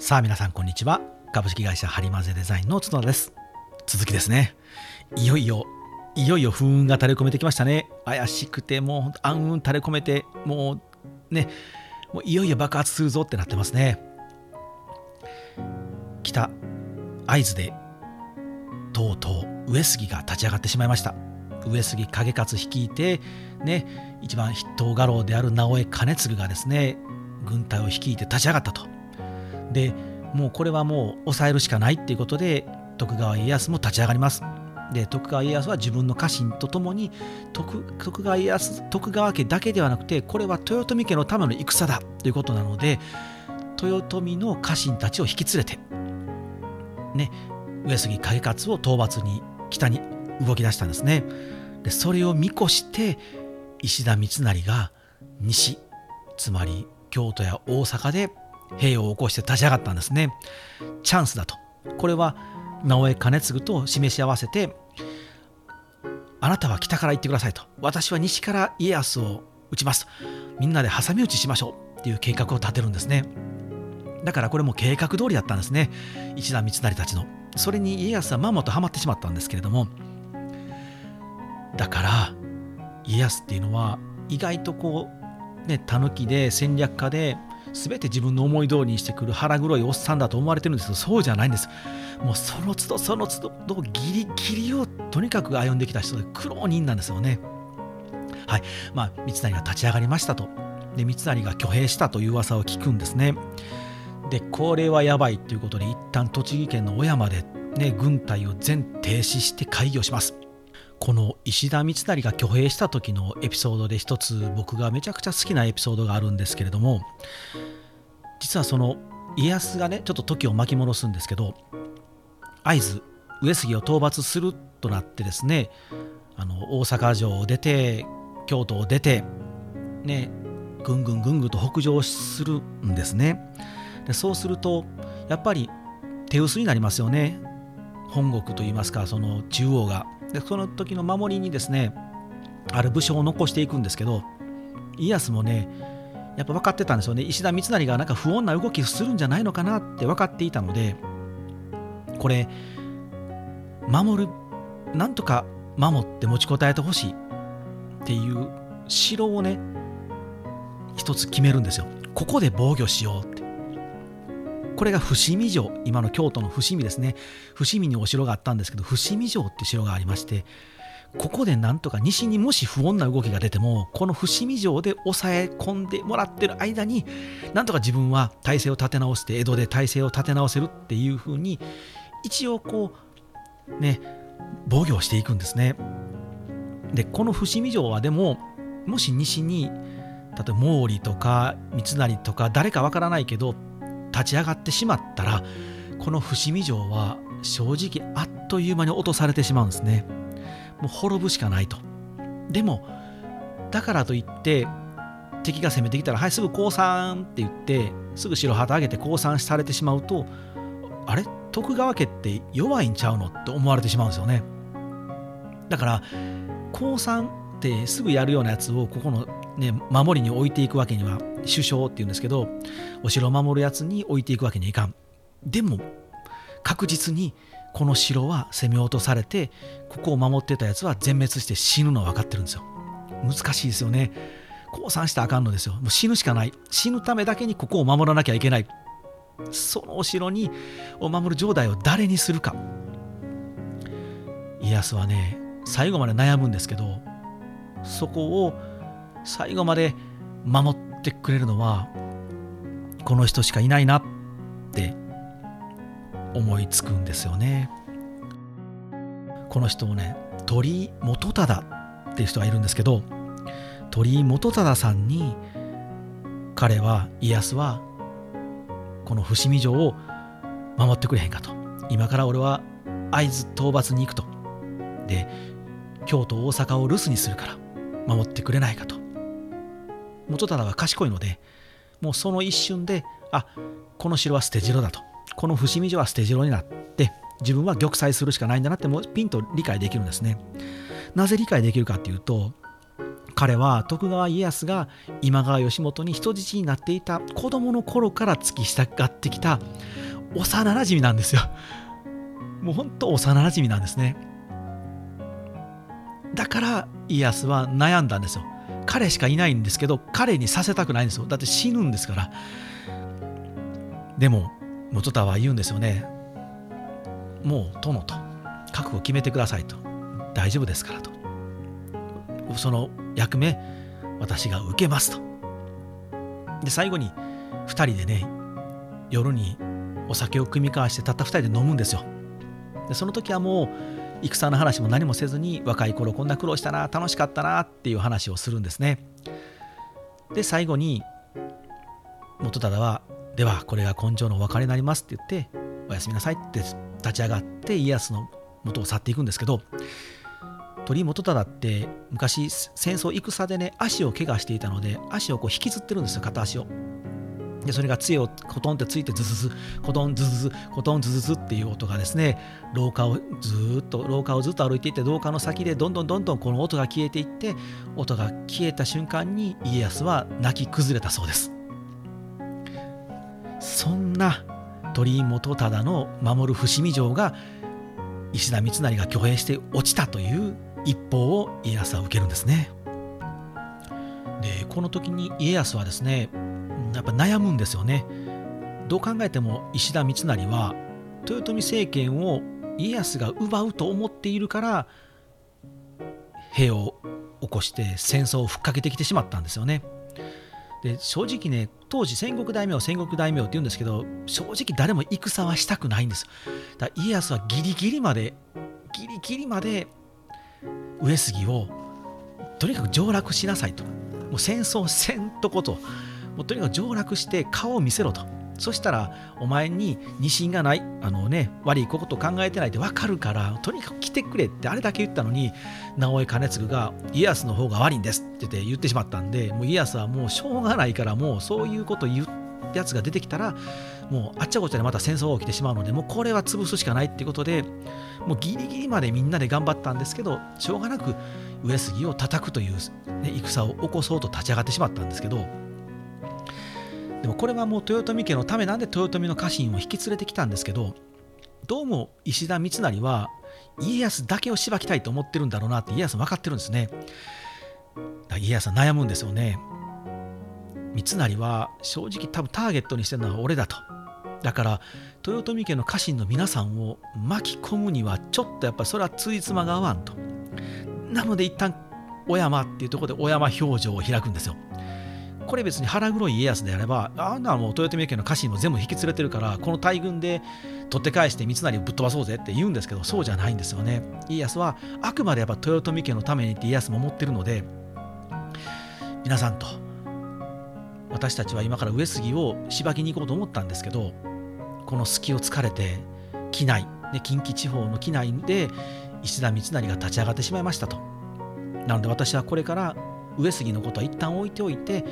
さあ皆さんこんにちは。株式会社ハリマゼデザインの角田です。続きですね。いよいよいよいよ不運が垂れ込めてきましたね。怪しくてもう暗雲垂れ込めてもうねもういよいよ爆発するぞってなってますね。北会津でとうとう上杉が立ち上がってしまいました。上杉景勝率いてね一番筆頭家老である直江兼次がですね軍隊を率いて立ち上がったと。でもうこれはもう抑えるしかないっていうことで徳川家康も立ち上がります。で徳川家康は自分の家臣とともに徳徳川家康徳川家だけではなくてこれは豊臣家のための戦だということなので豊臣の家臣たちを引き連れてね上杉景勝を討伐に北に動き出したんですね。でそれを見越して石田三成が西つまり京都や大阪で兵を起こして立ち上がったんですね。チャンスだと。これは直江兼次と示し合わせてあなたは北から行ってくださいと。私は西から家康を撃ちますと。みんなで挟み撃ちしましょう。っていう計画を立てるんですね。だからこれも計画通りだったんですね。石田三成たちの。それに家康はまんまとはまってしまったんですけれども。だから家康っていうのは意外とこうね狸で戦略家で全て自分の思い通りにしてくる腹黒いおっさんだと思われてるんですけどそうじゃないんです。もうその都度その都度ギリギリをとにかく歩んできた人で苦労人なんですよね。はい。まあ三成が立ち上がりましたと。で三成が挙兵したという噂を聞くんですね。でこれはやばいということで一旦栃木県の小山でね軍隊を全停止して会議をします。この石田三成が挙兵した時のエピソードで一つ僕がめちゃくちゃ好きなエピソードがあるんですけれども実はその家康がねちょっと時を巻き戻すんですけど会津上杉を討伐するとなってですねあの大阪城を出て京都を出てねぐんぐんぐんぐんと北上するんですね。でそうするとやっぱり手薄になりますよね。本国といいますかその中央が。でその時の守りにですねある武将を残していくんですけど家康もねやっぱ分かってたんですよね。石田三成がなんか不穏な動きするんじゃないのかなって分かっていたのでこれ守るなんとか守って持ちこたえてほしいっていう城をね一つ決めるんですよ。ここで防御しようって。これが伏見城。今の京都の伏見ですね。伏見にお城があったんですけど伏見城って城がありましてここでなんとか西にもし不穏な動きが出てもこの伏見城で抑え込んでもらってる間になんとか自分は体制を立て直して江戸で体制を立て直せるっていうふうに一応こうね防御していくんですね。でこの伏見城はでももし西に例えば毛利とか三成とか誰かわからないけど立ち上がってしまったらこの伏見城は正直あっという間に落とされてしまうんですね。もう滅ぶしかないと。でもだからといって敵が攻めてきたらはいすぐ降参って言ってすぐ白旗上げて降参されてしまうとあれ？徳川家って弱いんちゃうのって思われてしまうんですよね。だから降参ってすぐやるようなやつをここのね守りに置いていくわけには首相っていうんですけどお城を守るやつに置いていくわけにはいかん。でも確実にこの城は攻め落とされてここを守ってたやつは全滅して死ぬのは分かってるんですよ。難しいですよね。降参したらあかんのですよ。もう死ぬしかない。死ぬためだけにここを守らなきゃいけない。そのお城にを守る城代を誰にするか。家康はね最後まで悩むんですけどそこを最後まで守ってくれるのはこの人しかいないなって思いつくんですよね。この人をね鳥居元忠っていう人がいるんですけど鳥居元忠さんに彼は家康はこの伏見城を守ってくれへんかと。今から俺は会津討伐に行くと。で京都大阪を留守にするから守ってくれないかと。元忠は賢いのでもうその一瞬であこの城は捨て城だとこの伏見城は捨て城になって自分は玉砕するしかないんだなってもうピンと理解できるんですねなぜ理解できるかっていうと彼は徳川家康が今川義元に人質になっていた子供の頃から付き従ってきた幼なじみなんですよ。もう本当幼なじみなんですね。だから家康は悩んだんですよ。彼しかいないんですけど彼にさせたくないんですよ。だって死ぬんですから。でも元田は言うんですよね。もう殿と覚悟決めてくださいと。大丈夫ですからと。その役目私が受けますと。で最後に2人でね夜にお酒を酌み交わしてたった2人で飲むんですよ。でその時はもう戦の話も何もせずに若い頃こんな苦労したな楽しかったなっていう話をするんですね。で最後に元忠は「ではこれが根性のお別れになります」って言って「おやすみなさい」って立ち上がって家康の元を去っていくんですけど鳥元忠って昔戦争戦でね足を怪我していたので足をこう引きずってるんですよ片足を。でそれが杖をコトンってついてズズズコトンズズズコトンズズズっていう音がですね廊下をずっと廊下をずっと歩いていって廊下の先でどんどんどんどんこの音が消えていって音が消えた瞬間に家康は泣き崩れたそうです。そんな鳥居元忠の守る伏見城が石田三成が挙兵して落ちたという一報を家康は受けるんですね。でこの時に家康はですねやっぱ悩むんですよね。どう考えても石田三成は豊臣政権を家康が奪うと思っているから兵を起こして戦争をふっかけてきてしまったんですよね。で正直ね当時戦国大名戦国大名って言うんですけど正直誰も戦はしたくないんですだ家康はギリギリまでギリギリまで上杉をとにかく上洛しなさいともう戦争せんとこともうとにかく上洛して顔を見せろと。そしたらお前に自信がないあの、ね、悪いこと考えてないって分かるからとにかく来てくれってあれだけ言ったのに直江兼次が家康の方が悪いんですって言って言ってしまったんでもう家康はもうしょうがないからもうそういうこと言うやつが出てきたらもうあっちゃこっちゃでまた戦争が起きてしまうのでもうこれは潰すしかないっていことでもうギリギリまでみんなで頑張ったんですけどしょうがなく上杉を叩くという、ね、戦を起こそうと立ち上がってしまったんですけどでもこれはもう豊臣家のためなんで豊臣の家臣を引き連れてきたんですけどどうも石田三成は家康だけをしばきたいと思ってるんだろうなって家康分かってるんですね。家康は悩むんですよね。三成は正直多分ターゲットにしてるのは俺だと。だから豊臣家の家臣の皆さんを巻き込むにはちょっとやっぱりそれはついつまが合わんと。なので一旦小山っていうところで小山表情を開くんですよ。これ別に腹黒い家康であればあんなもう豊臣家の家臣も全部引き連れてるからこの大軍で取って返して三成をぶっ飛ばそうぜって言うんですけどそうじゃないんですよね。家康はあくまでやっぱ豊臣家のためにって家康も思ってるので皆さんと私たちは今から上杉をしばきに行こうと思ったんですけどこの隙を突かれて畿内で近畿地方の畿内で石田三成が立ち上がってしまいましたと。なので私はこれから上杉のことは一旦置いておいて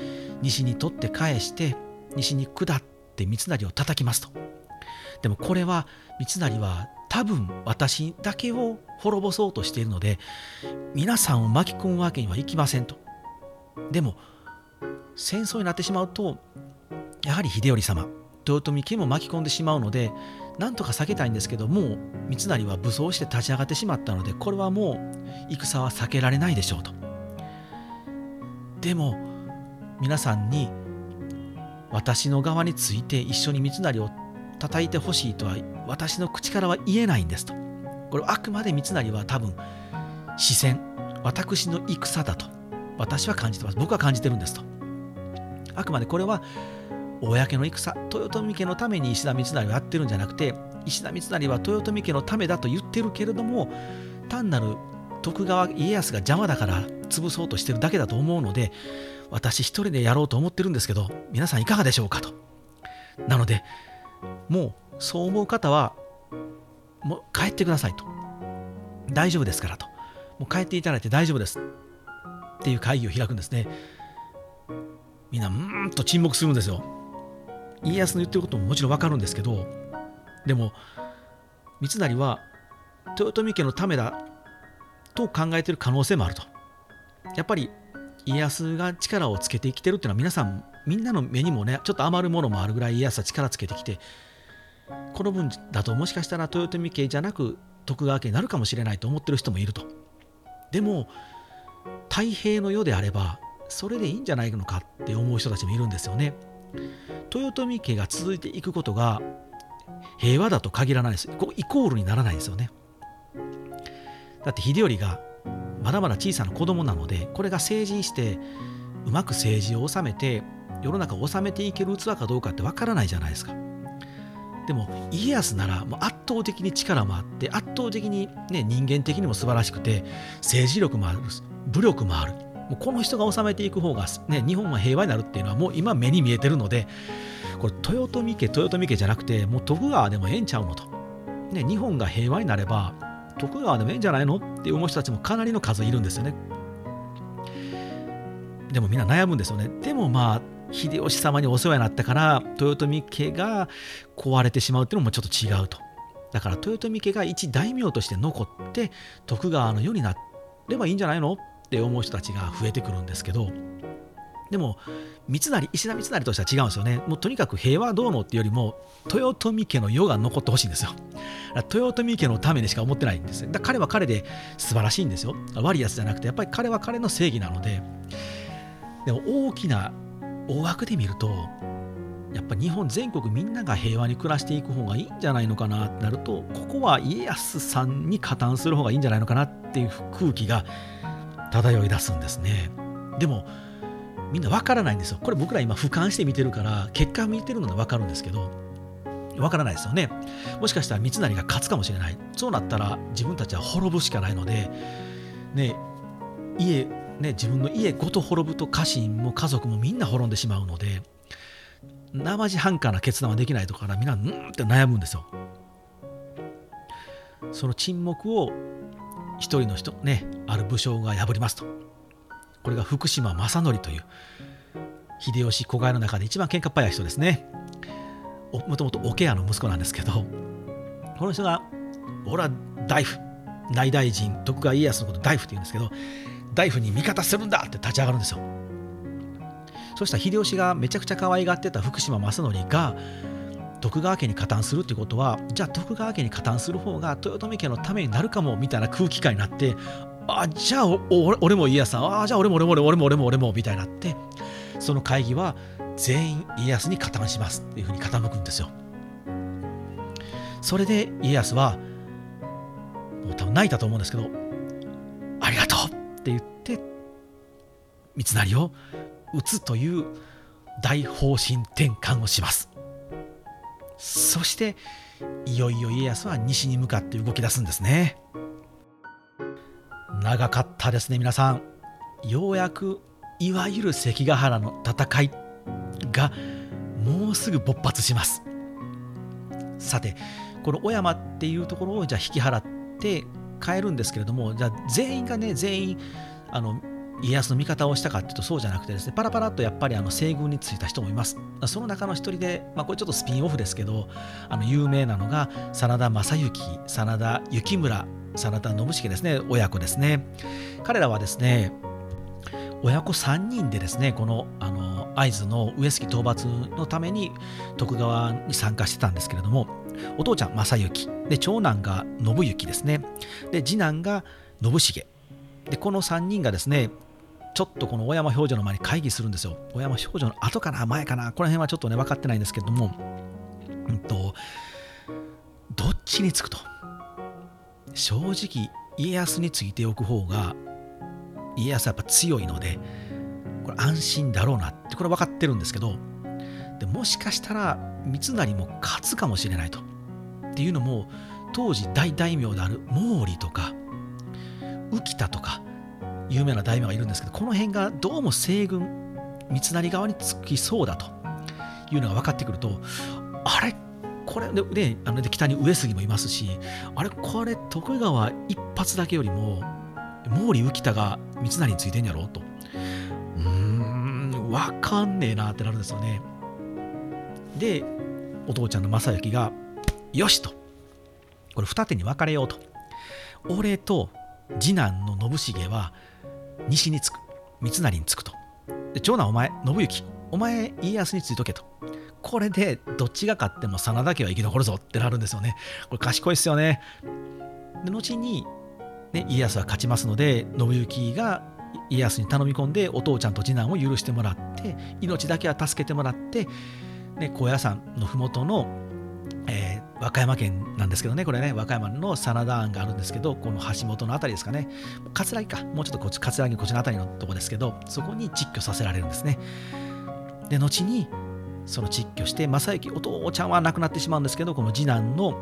西に取って返して西に下って三成を叩きますと。でもこれは三成は多分私だけを滅ぼそうとしているので皆さんを巻き込むわけにはいきませんと。でも戦争になってしまうとやはり秀頼様豊臣家も巻き込んでしまうのでなんとか避けたいんですけどもう三成は武装して立ち上がってしまったのでこれはもう戦は避けられないでしょうと。でも皆さんに私の側について一緒に三成を叩いてほしいとは私の口からは言えないんですと。これあくまで三成は多分視線私の戦だと私は感じてます。僕は感じてるんですと。あくまでこれは公の戦豊臣家のために石田三成はやってるんじゃなくて石田三成は豊臣家のためだと言ってるけれども単なる徳川家康が邪魔だから潰そうとしてるだけだと思うので私一人でやろうと思ってるんですけど皆さんいかがでしょうかと。なのでもうそう思う方はもう帰ってくださいと。大丈夫ですからと。もう帰っていただいて大丈夫です。っていう会議を開くんですね。みんなうーんと沈黙するんですよ。家康の言ってることももちろん分かるんですけどでも三成は豊臣家のためだと考えている可能性もあると。やっぱり家康が力をつけてきてるっていうのは皆さんみんなの目にもねちょっと余るものもあるぐらい家康は力つけてきてこの分だともしかしたら豊臣家じゃなく徳川家になるかもしれないと思ってる人もいると。でも太平の世であればそれでいいんじゃないのかって思う人たちもいるんですよね。豊臣家が続いていくことが平和だと限らないです。イコールにならないですよね。だって秀頼がまだまだ小さな子供なのでこれが成人してうまく政治を収めて世の中を治めていける器かどうかってわからないじゃないですか。でも家康ならもう圧倒的に力もあって圧倒的に、ね、人間的にも素晴らしくて政治力もある武力もある。もうこの人が治めていく方が、ね、日本は平和になるっていうのはもう今目に見えてるのでこれ豊臣家豊臣家じゃなくてもう徳川でもええんちゃうのと、ね、日本が平和になれば徳川でもええんじゃないの？って思う人たちもかなりの数いるんですよね。でもみんな悩むんですよね。でもまあ秀吉様にお世話になったから豊臣家が壊れてしまうっていうのもちょっと違うと。だから豊臣家が一大名として残って徳川の世になればいいんじゃないの？って思う人たちが増えてくるんですけどでも三成石田三成としては違うんですよね。もうとにかく平和どうのっていうよりも豊臣家の世が残ってほしいんですよ。豊臣家のためにしか思ってないんです。だ彼は彼で素晴らしいんですよ。悪いやつじゃなくてやっぱり彼は彼の正義なので。でも大きな大枠で見るとやっぱ日本全国みんなが平和に暮らしていく方がいいんじゃないのかなってなるとここは家康さんに加担する方がいいんじゃないのかなっていう空気が漂い出すんですね。でもみんな分からないんですよ。これ僕ら今俯瞰して見てるから結果見てるので分かるんですけど分からないですよね。もしかしたら三成が勝つかもしれない。そうなったら自分たちは滅ぶしかないのでね家ね自分の家ごと滅ぶと家臣も家族もみんな滅んでしまうので生地半可な決断はできないとかからみんなうんって悩むんですよ。その沈黙を一人の人ねある武将が破りますと。これが福島正則という秀吉子飼いの中で一番喧嘩っ早い人ですね。もともと桶屋の息子なんですけどこの人が俺は大夫内大臣徳川家康のこと大夫って言うんですけど大夫に味方するんだって立ち上がるんですよ。そしたら秀吉がめちゃくちゃ可愛がってた福島正則が徳川家に加担するってことはじゃあ徳川家に加担する方が豊臣家のためになるかもみたいな空気感になってあじゃあ俺も家康さんあじゃあ俺も俺も俺も俺も俺も俺もみたいになってその会議は全員家康に加担しますっていうふうに傾くんですよ。それで家康はもう多分泣いたと思うんですけどありがとうって言って三成を討つという大方針転換をします。そしていよいよ家康は西に向かって動き出すんですね。長かったですね皆さん。ようやくいわゆる関ヶ原の戦いがもうすぐ勃発します。さてこの小山っていうところをじゃあ引き払って変えるんですけれどもじゃあ全員がね全員あの家康の味方をしたかっていうとそうじゃなくてですねパラパラっとやっぱりあの西軍についた人もいます。その中の一人で、まあ、これちょっとスピンオフですけどあの有名なのが真田正幸真田幸村真田信繁ですね親子ですね彼らはですね親子3人でですねこのあの会津の上杉討伐のために徳川に参加してたんですけれどもお父ちゃん正幸で長男が信行ですねで次男が信繁でこの3人がですねちょっとこの小山表情の前に会議するんですよ。小山表情の後かな前かなこの辺はちょっとね分かってないんですけども、うんと、どっちにつくと。正直家康についておく方が家康はやっぱ強いのでこれ安心だろうなってこれ分かってるんですけどでもしかしたら三成も勝つかもしれないと。っていうのも当時大大名である毛利とか浮田とか有名な大名がいるんですけどこの辺がどうも西軍三成側につきそうだというのが分かってくるとあれ？これでねあので北に上杉もいますしあれこれ徳川一発だけよりも毛利浮田が三成についてんやろと。うーん分かんねえなってなるんですよね。でお父ちゃんの正行がよしと。これ二手に分かれようと。俺と次男の信繁は西につく三成につくと。で長男お前信行。お前家康についとけと。これでどっちが勝っても真田家は生き残るぞってなるんですよね。これ賢いですよね。で後に、ね、家康は勝ちますので信行が家康に頼み込んでお父ちゃんと次男を許してもらって命だけは助けてもらって、ね、高野山の麓の、えー、和歌山県なんですけどねこれね和歌山の真田庵があるんですけどこの橋本の辺りですかね。葛城か。もうちょっとこっち葛城こっちの辺りのとこですけどそこに実居させられるんですね。で後にその実居して正行お父ちゃんは亡くなってしまうんですけどこの次男の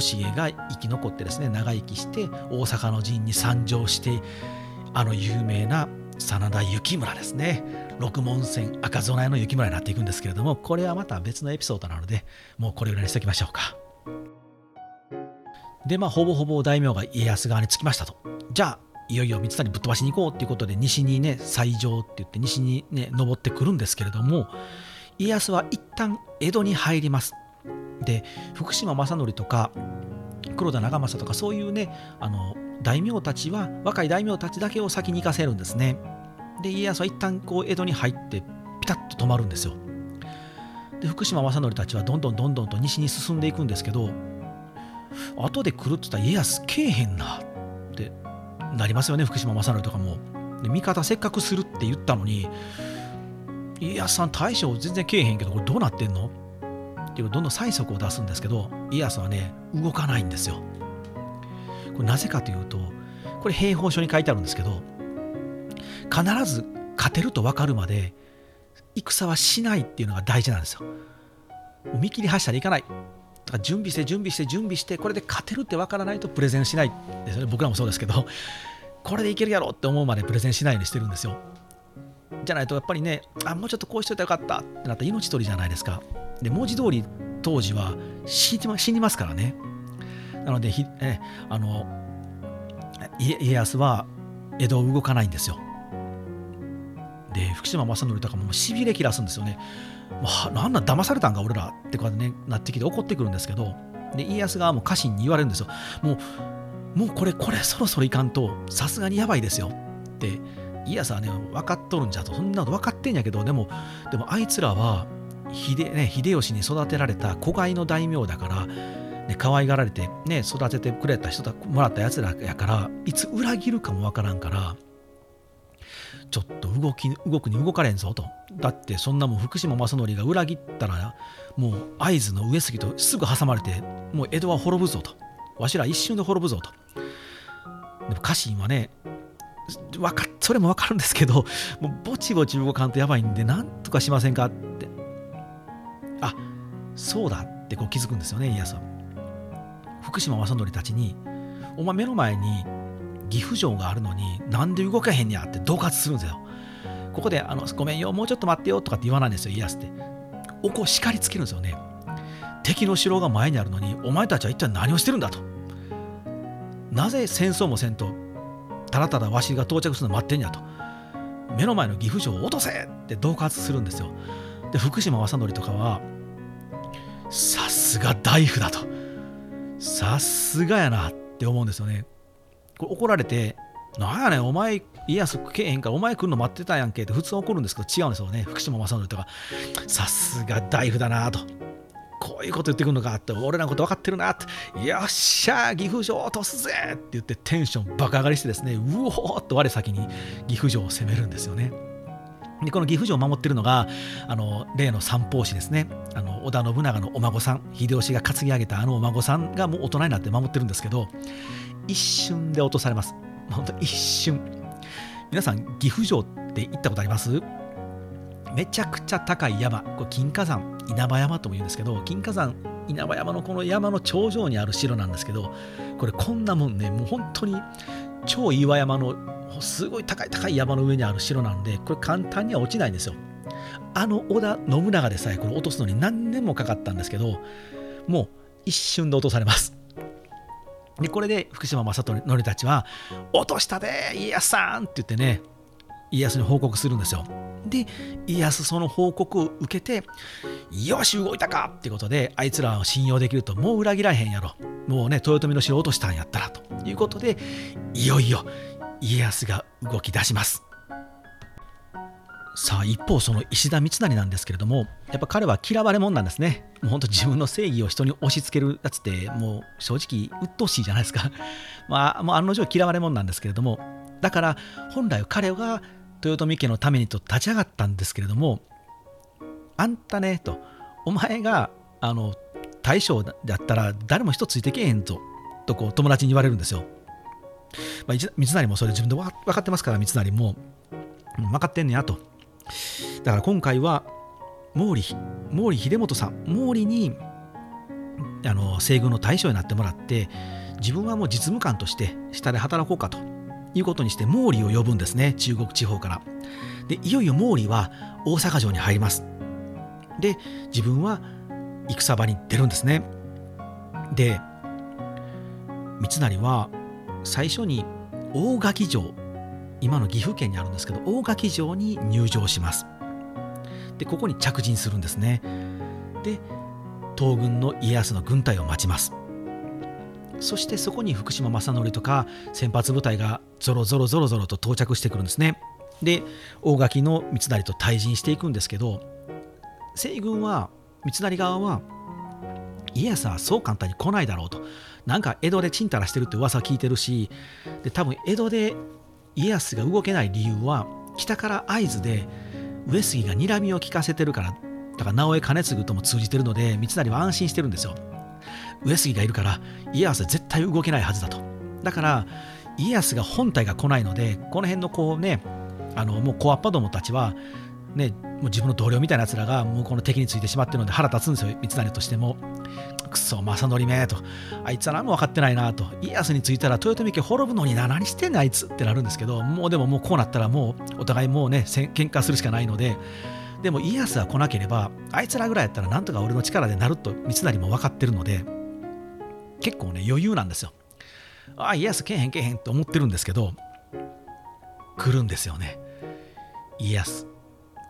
信繁が生き残ってですね長生きして大阪の陣に参上してあの有名な真田幸村ですね。六門線赤備えの幸村になっていくんですけれどもこれはまた別のエピソードなのでもうこれぐらいにしておきましょうか。でまあほぼほぼ大名が家康側につきましたと。じゃあいよいよ三谷ぶっ飛ばしに行こうっていうことで西にね西条って言って西にね登ってくるんですけれども家康は一旦江戸に入ります。で福島正則とか黒田長政とかそういうねあの大名たちは若い大名たちだけを先に行かせるんですね。で家康は一旦こう江戸に入ってピタッと止まるんですよ。で福島正則たちはどんどんどんどんと西に進んでいくんですけど後で来るって言ったら家康けえへんなってなりますよね福島正則とかも。で味方せっかくするって言ったのに家康さん大将全然けえへんけどこれどうなってんの？っていうどんどん催促を出すんですけど家康はね動かないんですよ。これなぜかというとこれ兵法書に書いてあるんですけど必ず勝てると分かるまで戦はしないっていうのが大事なんですよ。見切り発車でいかない。だから準備して準備して準備してこれで勝てるって分からないとプレゼンしない。ですよね僕らもそうですけどこれでいけるやろって思うまでプレゼンしないようにしてるんですよ。じゃないとやっぱりねあもうちょっとこうしといたらよかったってなったら命取りじゃないですか。で文字通り当時は死にますからね。なのでひえあの家康は江戸を動かないんですよ。で福島正則とかもしびれ切らすんですよね、まあ、なんだ騙されたんか俺らってこうねなってきて怒ってくるんですけど。で家康がもう家臣に言われるんですよ。もうもうこれこれそろそろいかんとさすがにやばいですよって家康はね分かっとるんじゃと。そんなこと分かってんやけどでもでもあいつらは秀,、ね、秀吉に育てられた子飼いの大名だから、ね、可愛がられて、ね、育ててくれた人だもらったやつらやからいつ裏切るかもわからんからちょっと動き動くに動かれんぞと。だってそんなもん福島正則が裏切ったらもう会津の上杉とすぐ挟まれてもう江戸は滅ぶぞと。わしら一瞬で滅ぶぞと。でも家臣はねわかそれもわかるんですけどもうぼちぼち動かんとやばいんでなんとかしませんかって。あそうだってこう気づくんですよね家康は。福島正則たちにお前目の前に岐阜城があるのになんで動かへんやって恫喝するんですよ。ここであのごめんよもうちょっと待ってよとかって言わないんですよ家康って。おこを叱りつけるんですよね。敵の城が前にあるのにお前たちは一体何をしてるんだと。なぜ戦争もせんとただただわしが到着するの待ってんやと。目の前の岐阜城を落とせって恫喝するんですよ。で福島正則とかはさすが大工だと。さすがやなって思うんですよね。これ怒られてなんやねんお前家康来えへんからお前来るの待ってたやんけって普通怒るんですけど違うんですよね。福島正則とか。さすが大工だなと。こういうこと言ってくるのかって俺らのこと分かってるなって。よっしゃ岐阜城落とすぜって言ってテンション爆上がりしてですねうおーっと我先に岐阜城を攻めるんですよね。でこの岐阜城を守ってるのがあの例の三法師ですね。あの織田信長のお孫さん秀吉が担ぎ上げたあのお孫さんがもう大人になって守ってるんですけど一瞬で落とされます。本当一瞬。皆さん岐阜城って行ったことあります？めちゃくちゃ高い山これ金華山稲葉山とも言うんですけど金華山稲葉山のこの山の頂上にある城なんですけどこれこんなもんねもう本当に超岩山のすごい高い高い山の上にある城なんでこれ簡単には落ちないんですよあの織田信長でさえこれ落とすのに何年もかかったんですけどもう一瞬で落とされますでこれで福島正則たちは「落としたで家康さん!」って言ってね家康に報告するんですよ。で家康その報告を受けて「よし動いたか!」ってことであいつらを信用できるともう裏切らへんやろ。もうね豊臣の城落としたんやったらということでいよいよ家康が動き出します。さあ一方その石田三成なんですけれどもやっぱ彼は嫌われ者なんですね。もう本当自分の正義を人に押し付けるやつってもう正直鬱陶しいじゃないですか。まあもう案の定嫌われ者なんですけれどもだから本来彼が豊臣家のためにと立ち上がったんですけれどもあんたねとお前があの大将だったら誰も人ついてけえへんぞとこう友達に言われるんですよ、まあ、三成もそれ自分で分かってますから三成も、うん、分かってんねやと。だから今回は毛利毛利秀元さん毛利にあの西軍の大将になってもらって自分はもう実務官として下で働こうかと。いうことにして毛利を呼ぶんですね。中国地方から。でいよいよ毛利は大阪城に入ります。で自分は戦場に出るんですね。で三成は最初に大垣城今の岐阜県にあるんですけど大垣城に入城します。でここに着陣するんですね。で東軍の家康の軍隊を待ちます。そしてそこに福島正則とか先発部隊がぞろぞろぞろぞろと到着してくるんですね。で大垣の三成と対陣していくんですけど西軍は三成側は家康はそう簡単に来ないだろうと。なんか江戸でちんたらしてるって噂聞いてるしで多分江戸で家康が動けない理由は北から会津で上杉が睨みを利かせてるからだから直江兼続とも通じてるので三成は安心してるんですよ。上杉がいるから家康は絶対動けないはずだと。だから家康が本体が来ないのでこの辺のこうねあのもう小アッパどもたちはね、もう自分の同僚みたいなやつらが向この敵についてしまってるので腹立つんですよ、三成としても。くそ、正則めと。あいつは何も分かってないなと。家康についたら豊臣家滅ぶのにな、何してんねあいつってなるんですけど、もうでももうこうなったらもうお互いもうね、喧嘩するしかないので、でも家康は来なければ、あいつらぐらいやったらなんとか俺の力でなると三成も分かってるので、結構ね、余裕なんですよ。ああ、家康けえへんけえへんと思ってるんですけど、来るんですよね。家康。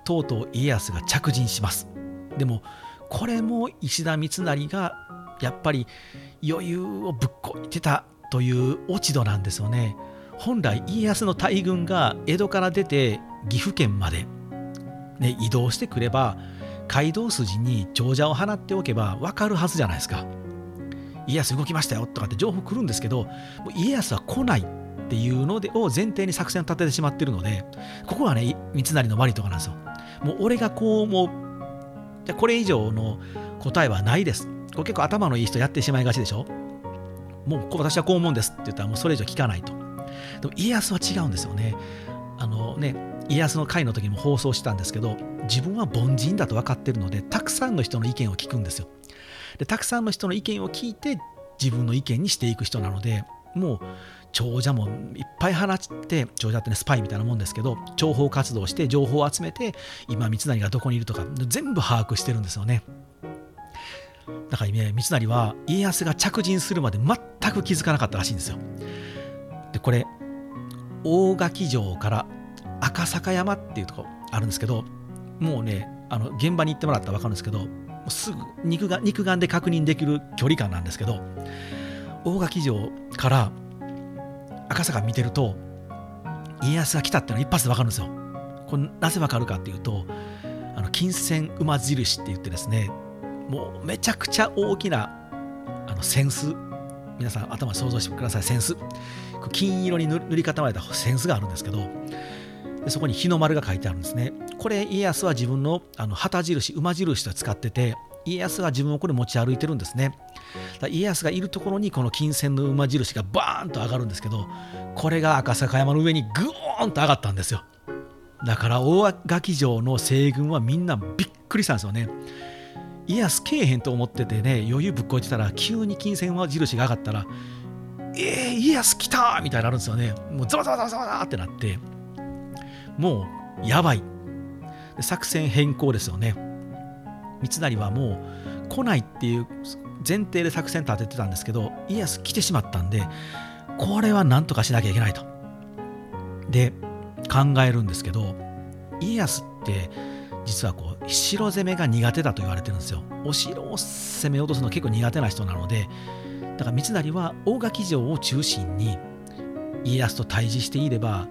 とうとう家康が着陣しますでもこれも石田三成がやっぱり余裕をぶっこいてたという落ち度なんですよね本来家康の大軍が江戸から出て岐阜県まで、ね、移動してくれば街道筋に長者を放っておけば分かるはずじゃないですか家康動きましたよとかって情報来るんですけど家康は来ないっていうのでを前提に作戦を立ててしまってるのでここはね三成の悪いとこなんですよもう俺がこう思う。じゃこれ以上の答えはないです。これ結構頭のいい人やってしまいがちでしょもう私はこう思うんですって言ったらもうそれ以上聞かないと。でも家康は違うんですよね。あのね、家康の会の時にも放送したんですけど、自分は凡人だと分かってるので、たくさんの人の意見を聞くんですよ。で、たくさんの人の意見を聞いて、自分の意見にしていく人なので、もう長者もいっぱい放って長者ってねスパイみたいなもんですけど情報活動して情報を集めて今三成がどこにいるとか全部把握してるんですよね。だからね三成は家康が着陣するまで全く気づかなかったらしいんですよ。でこれ大垣城から赤坂山っていうとこあるんですけどもうねあの現場に行ってもらったら分かるんですけどすぐ肉眼肉眼で確認できる距離感なんですけど大垣城から赤坂見てると家康が来たっていうのは一発で分かるんですよ。これなぜ分かるかっていうとあの金銭馬印って言ってですねもうめちゃくちゃ大きなあの扇子皆さん頭想像してください扇子金色に塗り固まれた扇子があるんですけどそこに日の丸が書いてあるんですねこれ家康は自分のあの旗印馬印と使ってて家康が自分をこれ持ち歩いてるんですね。家康がいるところにこの金銭の馬印がバーンと上がるんですけどこれが赤坂山の上にグーンと上がったんですよ。だから大垣城の西軍はみんなびっくりしたんですよね。家康けえへんと思っててね余裕ぶっこいてたら急に金銭馬印が上がったらえー、家康来たみたいになるんですよね。もうザワザワザワザワってなってもうやばい。作戦変更ですよね三成はもう来ないっていう前提で作戦立ててたんですけど家康来てしまったんでこれは何とかしなきゃいけないと。で考えるんですけど家康って実はこう城攻めが苦手だと言われてるんですよ。お城を攻め落とすの結構苦手な人なのでだから三成は大垣城を中心に家康と対峙していれば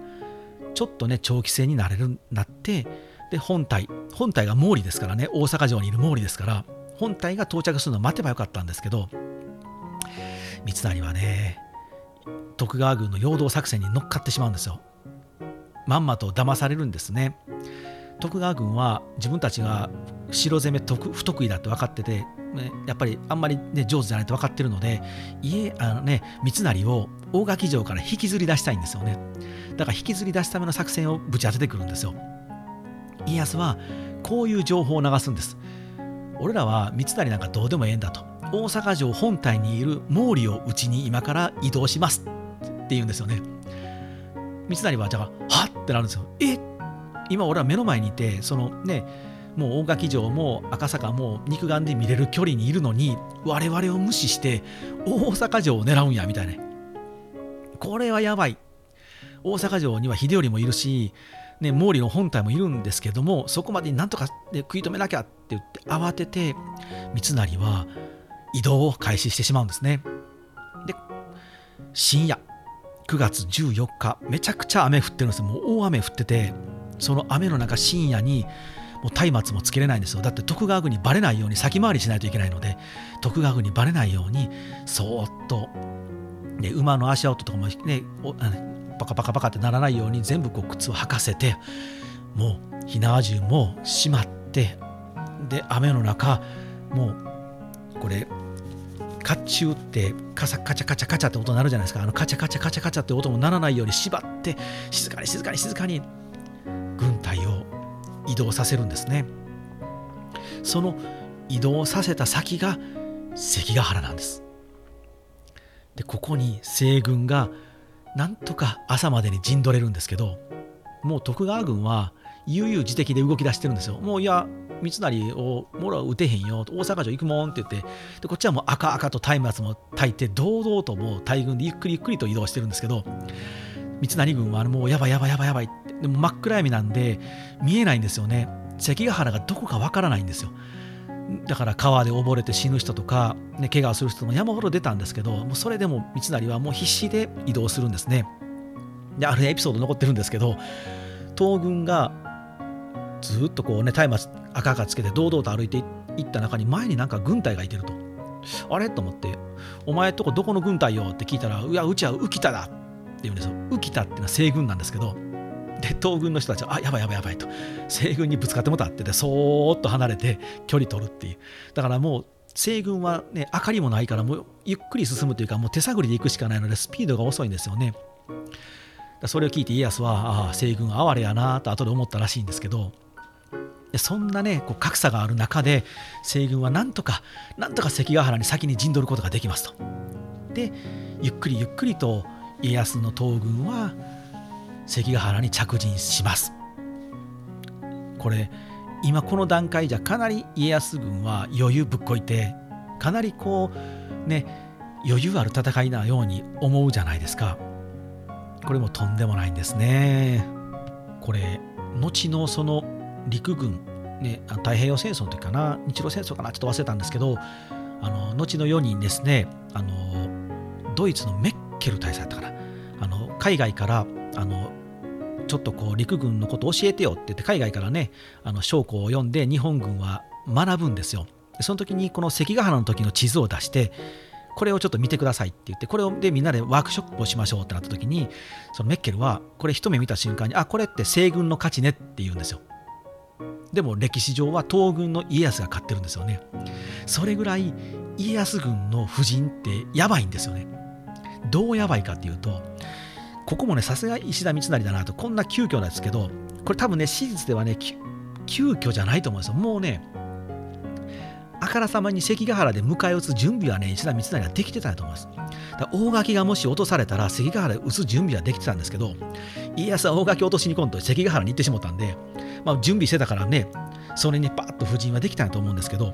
ちょっとね長期戦になれるなってで本体本体が毛利ですからね大阪城にいる毛利ですから本体が到着するのを待てばよかったんですけど三成はね徳川軍の陽動作戦に乗っかってしまうんですよ。まんまと騙されるんですね。徳川軍は自分たちが城攻め不得意だって分かってて、ね、やっぱりあんまり、ね、上手じゃないと分かってるので家あの、ね、三成を大垣城から引きずり出したいんですよね。だから引きずり出すための作戦をぶち当ててくるんですよ。家康はこういう情報を流すんです。俺らは三成なんかどうでもええんだと。大阪城本体にいる毛利をうちに今から移動しますって言うんですよね。三成はじゃあはってなるんですよ。え？今俺は目の前にいてそのねもう大垣城も赤坂も肉眼で見れる距離にいるのに我々を無視して大阪城を狙うんやみたいな。これはやばい。大阪城には秀頼もいるし、ね、毛利の本体もいるんですけどもそこまでになんとか、ね、食い止めなきゃって言って慌てて三成は移動を開始してしまうんですね。で深夜9月14日めちゃくちゃ雨降ってるんですもう大雨降っててその雨の中深夜にもう松明もつけれないんですよ。だって徳川軍にバレないように先回りしないといけないので徳川軍にバレないようにそーっと、ね、馬の足音とかもねパカパカパカってならないように全部こう靴を履かせてもう火縄銃も閉まってで雨の中もうこれ甲冑ってカチャカチャカチャカチャって音になるじゃないですか。あのカチャカチャカチャカチャって音もならないように縛って静かに静かに静かに軍隊を移動させるんですね。その移動させた先が関ヶ原なんです。でここに西軍がなんとか朝までに陣取れるんですけどもう徳川軍は悠々自適で動き出してるんですよ。もういや三成をもろ撃てへんよ。大阪城行くもんって言ってでこっちはもう赤々と松明も焚いて堂々ともう大軍でゆっくりゆっくりと移動してるんですけど三成軍はもうやばいやばいやばいやばいってでも真っ暗闇なんで見えないんですよね。関ヶ原がどこかわからないんですよ。だから川で溺れて死ぬ人とか、ね、怪我をする人も山ほど出たんですけどもうそれでも三成はもう必死で移動するんですねであるエピソード残ってるんですけど東軍がずっとこうね松明赤々つけて堂々と歩いていった中に前になんか軍隊がいてるとあれと思って「お前とこどこの軍隊よ?」って聞いたら「いやうちは浮田だ」って言うんですよ浮田っていうのは西軍なんですけどで東軍の人たちは「あやばいやばいやばい」と。西軍にぶつかってもたってでそーっと離れて距離取るっていう。だからもう西軍はね明かりもないからもうゆっくり進むというかもう手探りで行くしかないのでスピードが遅いんですよね。それを聞いて家康はああ西軍哀れやなと後で思ったらしいんですけど。そんなねこう格差がある中で西軍はなんとかなんとか関ヶ原に先に陣取ることができますと。でゆっくりゆっくりと家康の東軍は関ヶ原に着陣します。これ今この段階じゃかなり家康軍は余裕ぶっこいてかなりこうね余裕ある戦いなように思うじゃないですか。これもとんでもないんですね。これ後のその陸軍、ね、太平洋戦争の時かな日露戦争かなちょっと忘れたんですけどあの後の4人ですねあのドイツのメッケル大佐だったかな。あの海外からあのちょっとこう陸軍のこと教えてよって言って海外からねあの将校を読んで日本軍は学ぶんですよ。その時にこの関ヶ原の時の地図を出してこれをちょっと見てくださいって言ってこれをでみんなでワークショップをしましょうってなった時にそのメッケルはこれ一目見た瞬間にあこれって西軍の勝ちねって言うんですよ。でも歴史上は東軍の家康が勝ってるんですよね。それぐらい家康軍の布陣ってやばいんですよね。どうやばいかっていうとここもね、さすが石田三成だなと、こんな急遽なんですけど、これ多分ね、史実ではね、急遽じゃないと思うんですよ。もうね、あからさまに関ヶ原で迎え撃つ準備はね、石田三成ができてたと思います。だ大垣がもし落とされたら、関ヶ原で撃つ準備はできてたんですけど、家康は大垣落としに今度、関ヶ原に行ってしもたんで、まあ、準備してたからね、それにパッと布陣はできたと思うんですけど、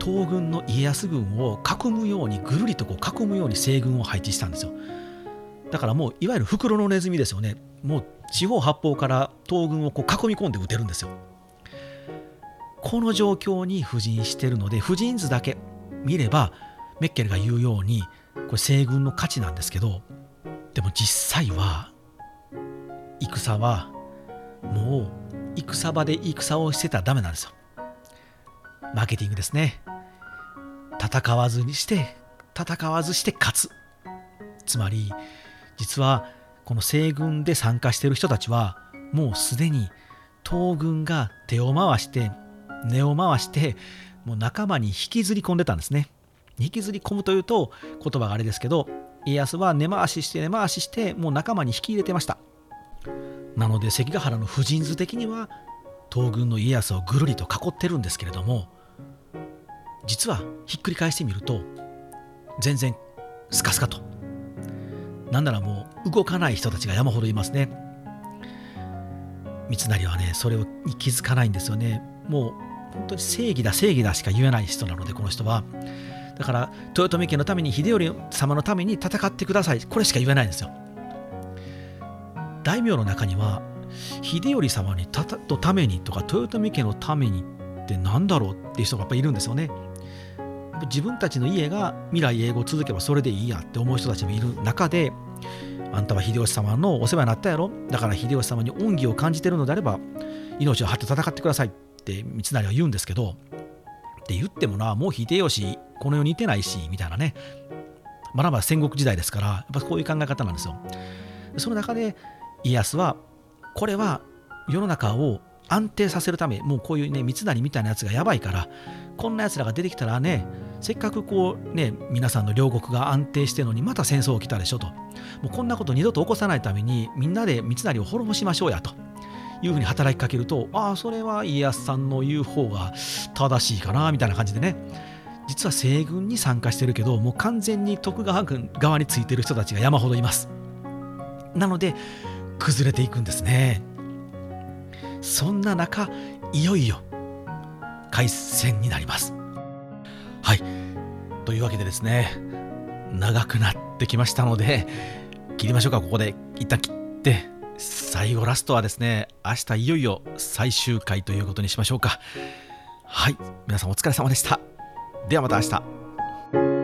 東軍の家康軍を囲むようにぐるりとこう囲むように西軍を配置したんですよ。だからもういわゆる袋のネズミですよね。もう四方八方から東軍をこう囲み込んで撃てるんですよ。この状況に布陣してるので布陣図だけ見ればメッケルが言うようにこれ西軍の価値なんですけどでも実際は戦はもう戦場で戦をしてたらダメなんですよ。マーケティングですね。戦わずにして戦わずして勝つ。つまり実はこの西軍で参加している人たちはもうすでに東軍が手を回して根を回してもう仲間に引きずり込んでたんですね。引きずり込むというと言葉があれですけど家康は根回しして根回ししてもう仲間に引き入れてました。なので関ヶ原の婦人図的には東軍の家康をぐるりと囲ってるんですけれども実はひっくり返してみると全然スカスカと。なんならもう動かない人たちが山ほどいますね。三成はねそれに気づかないんですよね。もう本当に正義だ正義だしか言えない人なのでこの人は。だから豊臣家のために秀頼様のために戦ってください。これしか言えないんですよ。大名の中には秀頼様にたたとためにとか豊臣家のためにって何だろうっていう人がやっぱいるんですよね。自分たちの家が未来英語を続けばそれでいいやって思う人たちもいる中であんたは秀吉様のお世話になったやろ？だから秀吉様に恩義を感じてるのであれば命を張って戦ってくださいって三成は言うんですけどって言ってもなもう秀吉この世にいてないしみたいなね。まだまだ戦国時代ですからやっぱこういう考え方なんですよ。その中で家康はこれは世の中を安定させるためもうこういうね三成みたいなやつがやばいからこんなやつらが出てきたらねせっかくこうね皆さんの両国が安定してるのにまた戦争起きたでしょと。もうこんなこと二度と起こさないためにみんなで三成を滅ぼしましょうやと。いうふうに働きかけるとああそれは家康さんの言う方が正しいかなみたいな感じでね。実は西軍に参加してるけどもう完全に徳川軍側についてる人たちが山ほどいます。なので崩れていくんですね。そんな中いよいよ回戦になります。はい。というわけでですね長くなってきましたので切りましょうか。ここで一旦切って最後ラストはですね明日いよいよ最終回ということにしましょうか。はい。皆さんお疲れ様でした。ではまた明日。